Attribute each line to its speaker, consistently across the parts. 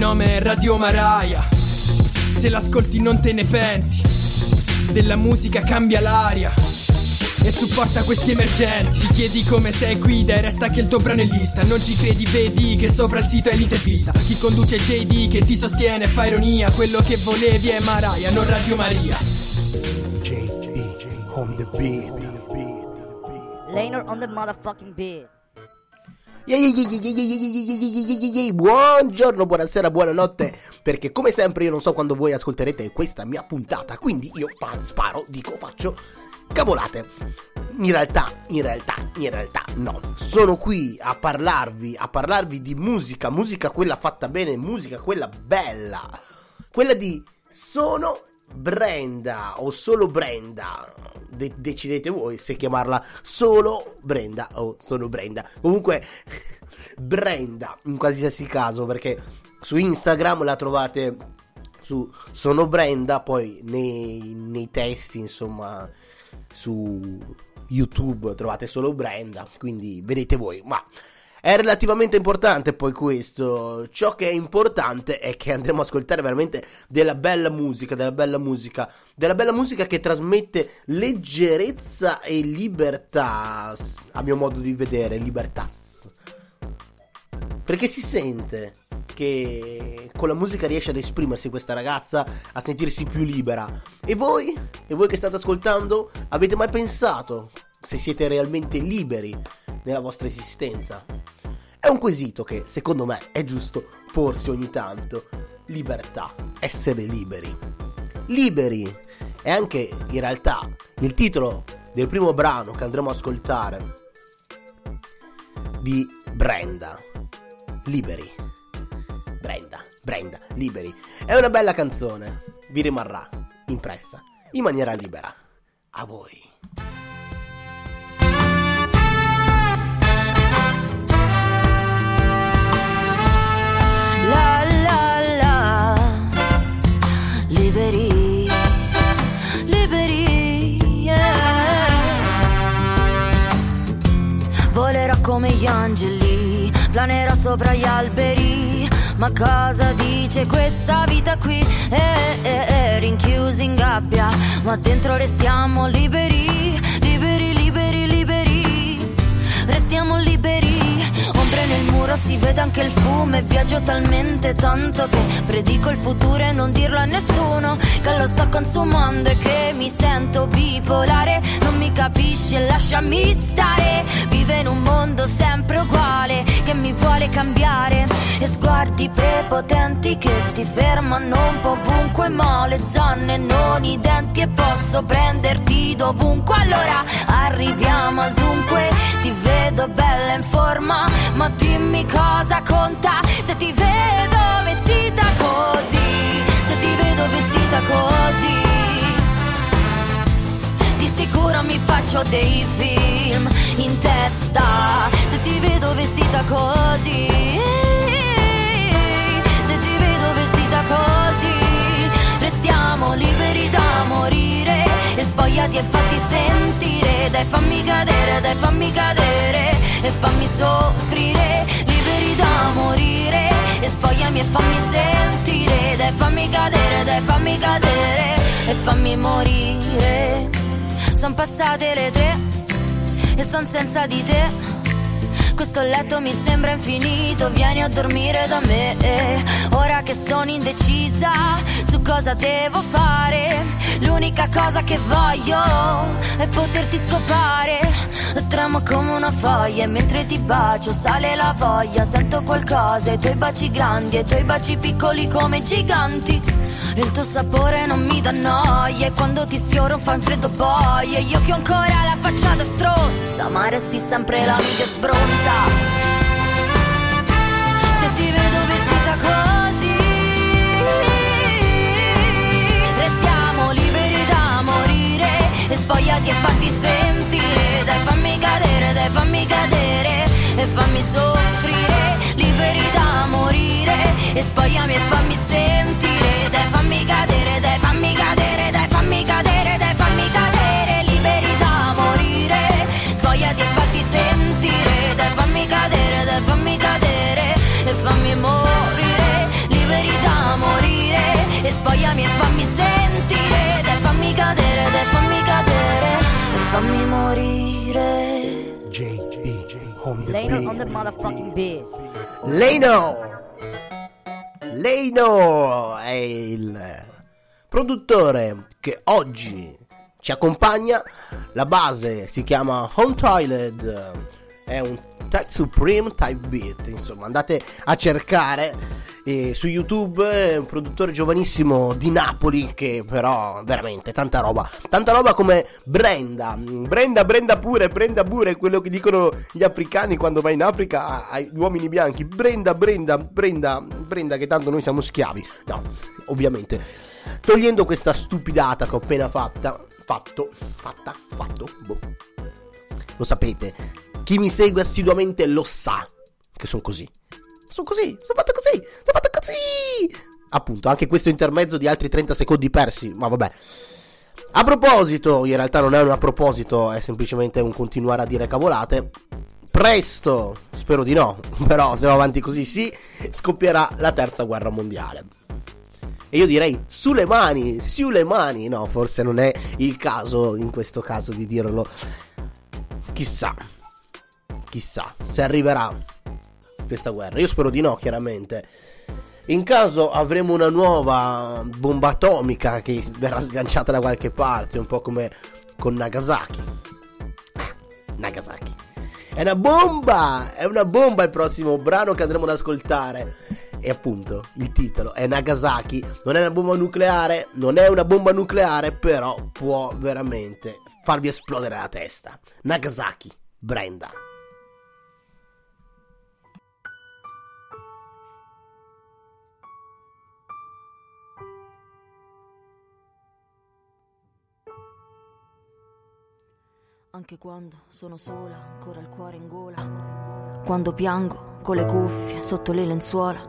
Speaker 1: nome è Radio Maraia. Se l'ascolti non te ne penti. Della musica cambia l'aria. E supporta questi emergenti. Ti chiedi come sei guida e resta che il tuo brano è lista. Non ci credi, vedi che sopra il sito è l'intervista. Chi conduce JD che ti sostiene fa ironia. Quello che volevi è Maraia, non Radio Maria.
Speaker 2: JD on the beat.
Speaker 3: Laner on the motherfucking beat.
Speaker 2: Buongiorno, buonasera, buonanotte. Perché come sempre io non so quando voi ascolterete questa mia puntata. Quindi io sparo, dico, faccio cavolate. In realtà, in realtà, in realtà no. Sono qui a parlarvi, a parlarvi di musica, musica quella fatta bene, musica quella bella. Quella di sono Brenda o solo Brenda. De- decidete voi se chiamarla solo Brenda o solo Brenda. Comunque, Brenda in qualsiasi caso, perché su Instagram la trovate su Sono Brenda, poi nei, nei testi, insomma, su YouTube trovate solo Brenda. Quindi vedete voi, ma è relativamente importante poi questo. Ciò che è importante è che andremo a ascoltare veramente della bella musica, della bella musica, della bella musica che trasmette leggerezza e libertà, a mio modo di vedere, libertà. Perché si sente che con la musica riesce ad esprimersi questa ragazza, a sentirsi più libera. E voi? E voi che state ascoltando? Avete mai pensato se siete realmente liberi nella vostra esistenza? È un quesito che, secondo me, è giusto porsi ogni tanto. Libertà, essere liberi. Liberi è anche, in realtà, il titolo del primo brano che andremo a ascoltare di Brenda. Liberi. Brenda, Brenda, liberi. È una bella canzone. Vi rimarrà impressa in maniera libera. A voi.
Speaker 4: Volerò come gli angeli, planerò sopra gli alberi. Ma cosa dice questa vita qui? Eh, eh, eh, rinchiusi in gabbia, ma dentro restiamo liberi, liberi, liberi, liberi. Restiamo liberi, nel muro si vede anche il fumo e viaggio talmente tanto che predico il futuro e non dirlo a nessuno. Che lo sto consumando e che mi sento bipolare, non mi capisci e lasciami stare, vive in un mondo sempre uguale che mi vuole cambiare. E sguardi prepotenti che ti fermano un po' ovunque, ma le zanne non i denti. E posso prenderti dovunque, allora arriviamo al dunque, ti vedo bella in forma, ma dimmi cosa conta se ti vedo vestita così, se ti vedo vestita così. Di sicuro mi faccio dei film in testa se ti vedo vestita così. Se ti vedo vestita così, restiamo liberi da morire e sbagliati e fatti sentire. Dai fammi cadere, dai fammi cadere fammi soffrire. Liberi da morire e spogliami e fammi sentire. Dai fammi cadere, dai fammi cadere e fammi morire. Sono passate le tre e son senza di te. Questo letto mi sembra infinito, vieni a dormire da me. Ora che sono indecisa su cosa devo fare, l'unica cosa che voglio è poterti scopare. Tremo come una foglia e mentre ti bacio sale la voglia, sento qualcosa, i tuoi baci grandi e i tuoi baci piccoli come giganti. Il tuo sapore non mi dà noia e quando ti sfioro fa un freddo boia. Io che ho ancora la faccia da stronza, ma resti sempre la miglior sbronza. Spogliati e fatti sentire. Dai fammi cadere, dai fammi cadere e fammi soffrire. Liberi da morire e spogliami e fammi sentire. Dai fammi cadere,
Speaker 2: on the
Speaker 3: Later on the
Speaker 2: beat.
Speaker 3: motherfucking beat.
Speaker 2: Leino! Leino è il produttore che oggi ci accompagna. La base si chiama Home Toilet, è un Tech Supreme Type Beat. Insomma, andate a cercare eh, su YouTube. È un produttore giovanissimo di Napoli che però veramente tanta roba. Tanta roba come Brenda. Brenda, Brenda pure, Brenda pure, quello che dicono gli africani quando vai in Africa agli uomini bianchi. Brenda, Brenda, Brenda, Brenda, che tanto noi siamo schiavi. No, ovviamente. Togliendo questa stupidata che ho appena fatta, fatto, fatta, fatto, boh. Lo sapete, chi mi segue assiduamente lo sa che sono così. Sono così, sono fatto così, sono fatto così. Appunto, anche questo intermezzo di altri 30 secondi persi, ma vabbè. A proposito, in realtà non è un a proposito, è semplicemente un continuare a dire cavolate. Presto, spero di no, però se va avanti così sì, scoppierà la terza guerra mondiale. E io direi sulle mani, sulle mani. No, forse non è il caso in questo caso di dirlo. Chissà, chissà se arriverà questa guerra. Io spero di no, chiaramente. In caso avremo una nuova bomba atomica che verrà sganciata da qualche parte, un po' come con Nagasaki. Ah, Nagasaki. È una bomba! È una bomba il prossimo brano che andremo ad ascoltare. E appunto, il titolo è Nagasaki. Non è una bomba nucleare, non è una bomba nucleare, però può veramente farvi esplodere la testa. Nagasaki, Brenda.
Speaker 4: Anche quando sono sola, ancora il cuore in gola. Quando piango con le cuffie sotto le lenzuola.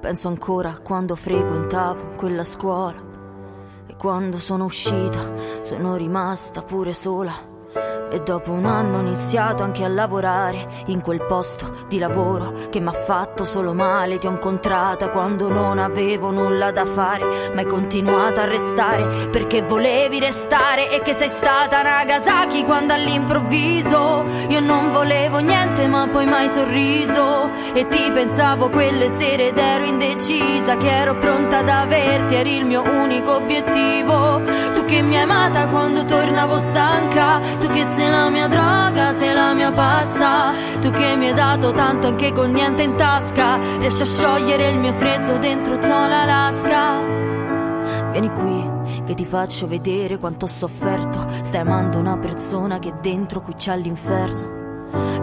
Speaker 4: Penso ancora a quando frequentavo quella scuola. E quando sono uscita, sono rimasta pure sola. E dopo un anno ho iniziato anche a lavorare in quel posto di lavoro che mi ha fatto solo male. Ti ho incontrata quando non avevo nulla da fare, ma hai continuato a restare perché volevi restare e che sei stata Nagasaki quando all'improvviso io non volevo niente, ma poi mai sorriso. E ti pensavo quelle sere ed ero indecisa, che ero pronta ad averti, eri il mio unico obiettivo. Tu che mi hai amata quando tornavo stanca, tu che sei la mia droga, sei la mia pazza. Tu che mi hai dato tanto anche con niente in tasca, riesci a sciogliere il mio freddo dentro c'ho l'Alaska. Vieni qui, che ti faccio vedere quanto ho sofferto. Stai amando una persona che dentro qui c'è l'inferno.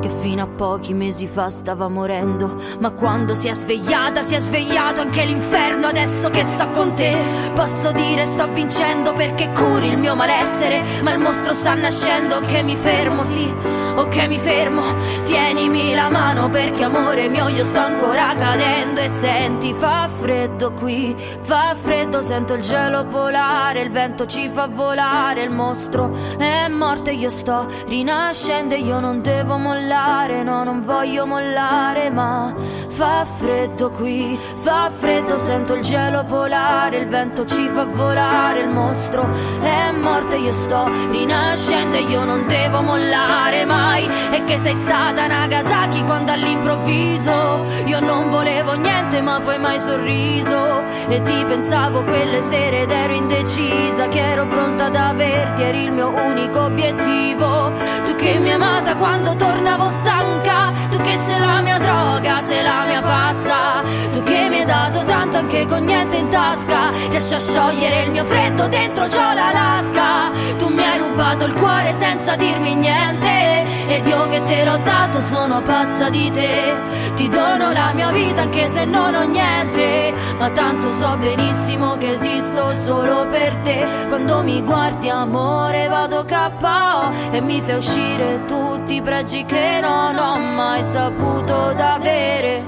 Speaker 4: Che fino a pochi mesi fa stava morendo. Ma quando si è svegliata, si è svegliato anche l'inferno. Adesso che sto con te, posso dire sto vincendo perché curi il mio malessere. Ma il mostro sta nascendo. Che mi fermo, sì, ok mi fermo. Tienimi la mano perché amore mio io sto ancora cadendo. Senti, fa freddo qui, fa freddo, sento il gelo polare. Il vento ci fa volare. Il mostro è morto e io sto rinascendo. E io non devo mollare, no, non voglio mollare. Ma fa freddo qui, fa freddo, sento il gelo polare. Il vento ci fa volare. Il mostro è morto e io sto rinascendo. E io non devo mollare mai. E che sei stata Nagasaki quando all'improvviso io non volevo niente, ma poi mai sorriso. E ti pensavo quelle sere ed ero indecisa, che ero pronta ad averti, eri il mio unico obiettivo. Tu che mi hai amata quando tornavo stanca, tu che sei la mia droga, sei la mia pazza. Tu che mi hai dato tanto anche con niente in tasca, riesci a sciogliere il mio freddo dentro c'ho l'Alaska. Tu mi hai rubato il cuore senza dirmi niente. Ed io che te l'ho dato sono pazza di te. Ti dono la mia vita anche se non ho niente. Ma tanto so benissimo che esisto solo per te. Quando mi guardi amore vado KO E mi fai uscire tutti i pregi che non ho mai saputo d'avere.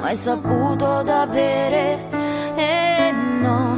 Speaker 4: Mai saputo d'avere. E no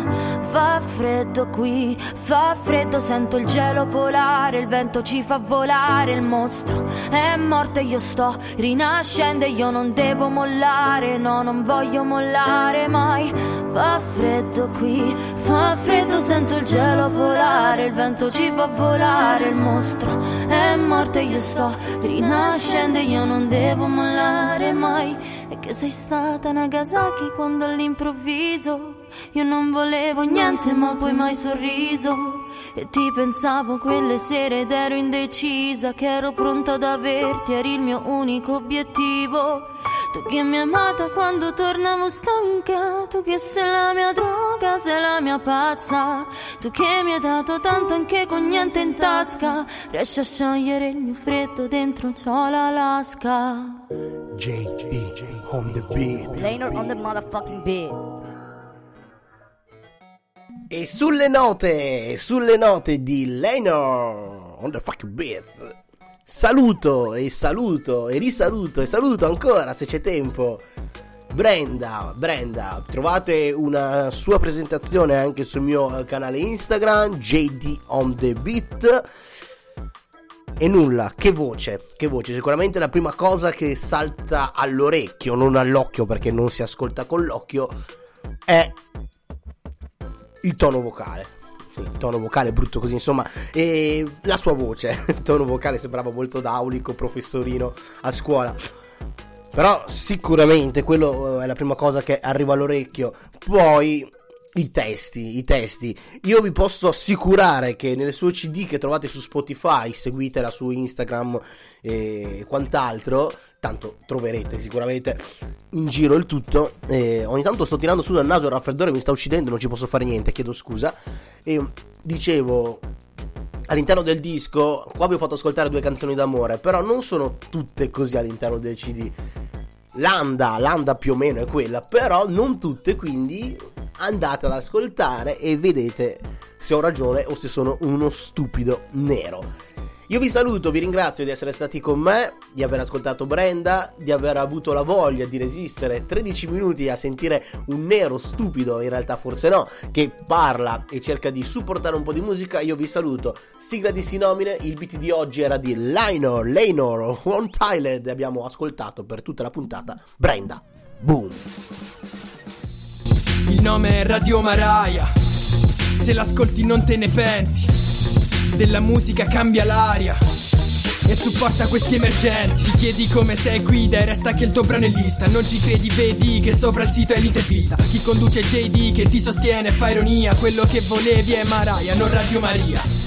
Speaker 4: Fa freddo qui, fa freddo, sento il gelo polare, il vento ci fa volare, il mostro è morto e io sto rinascendo e io non devo mollare, no, non voglio mollare mai. Fa freddo qui, fa freddo, sento il gelo polare, il vento ci fa volare, il mostro è morto e io sto rinascendo e io non devo mollare mai. E che sei stata Nagasaki quando all'improvviso io non volevo niente ma poi mai sorriso E ti pensavo quelle sere ed ero indecisa Che ero pronta ad averti, eri il mio unico obiettivo Tu che mi hai amata quando tornavo stanca Tu che sei la mia droga, sei la mia pazza Tu che mi hai dato tanto anche con niente in tasca Riesci a sciogliere il mio freddo dentro c'ho l'Alaska
Speaker 2: JD on the beat.
Speaker 3: Laner on the motherfucking beat.
Speaker 2: E sulle note, sulle note di Lenor on the fucking beat. Saluto e saluto e risaluto e saluto ancora se c'è tempo. Brenda, Brenda, trovate una sua presentazione anche sul mio canale Instagram, JD on the beat. E nulla, che voce, che voce, sicuramente la prima cosa che salta all'orecchio, non all'occhio perché non si ascolta con l'occhio, è il tono vocale. Tono vocale brutto così, insomma, e la sua voce. Il tono vocale sembrava molto daulico, professorino a scuola. Però sicuramente quello eh, è la prima cosa che arriva all'orecchio. Poi i testi, i testi. Io vi posso assicurare che nelle sue CD che trovate su Spotify, seguitela su Instagram e quant'altro, tanto troverete sicuramente in giro il tutto. E ogni tanto sto tirando su dal naso il raffreddore, mi sta uccidendo, non ci posso fare niente, chiedo scusa. E dicevo, all'interno del disco, qua vi ho fatto ascoltare due canzoni d'amore, però non sono tutte così all'interno del CD. L'anda, l'anda più o meno è quella, però non tutte, quindi andate ad ascoltare e vedete se ho ragione o se sono uno stupido nero. Io vi saluto, vi ringrazio di essere stati con me, di aver ascoltato Brenda, di aver avuto la voglia di resistere 13 minuti a sentire un nero stupido, in realtà forse no, che parla e cerca di supportare un po' di musica. Io vi saluto. Sigla di Sinomine, il beat di oggi era di Lionor, Leinor, One Tiled. Abbiamo ascoltato per tutta la puntata Brenda. Boom.
Speaker 1: Il nome è Radio Maraia. Se l'ascolti non te ne penti. Della musica cambia l'aria. E supporta questi emergenti. Ti chiedi come sei guida e resta che il tuo brano è lista. Non ci credi, vedi che sopra il sito è l'intervista. Chi conduce JD che ti sostiene fa ironia. Quello che volevi è Maraia, non Radio Maria.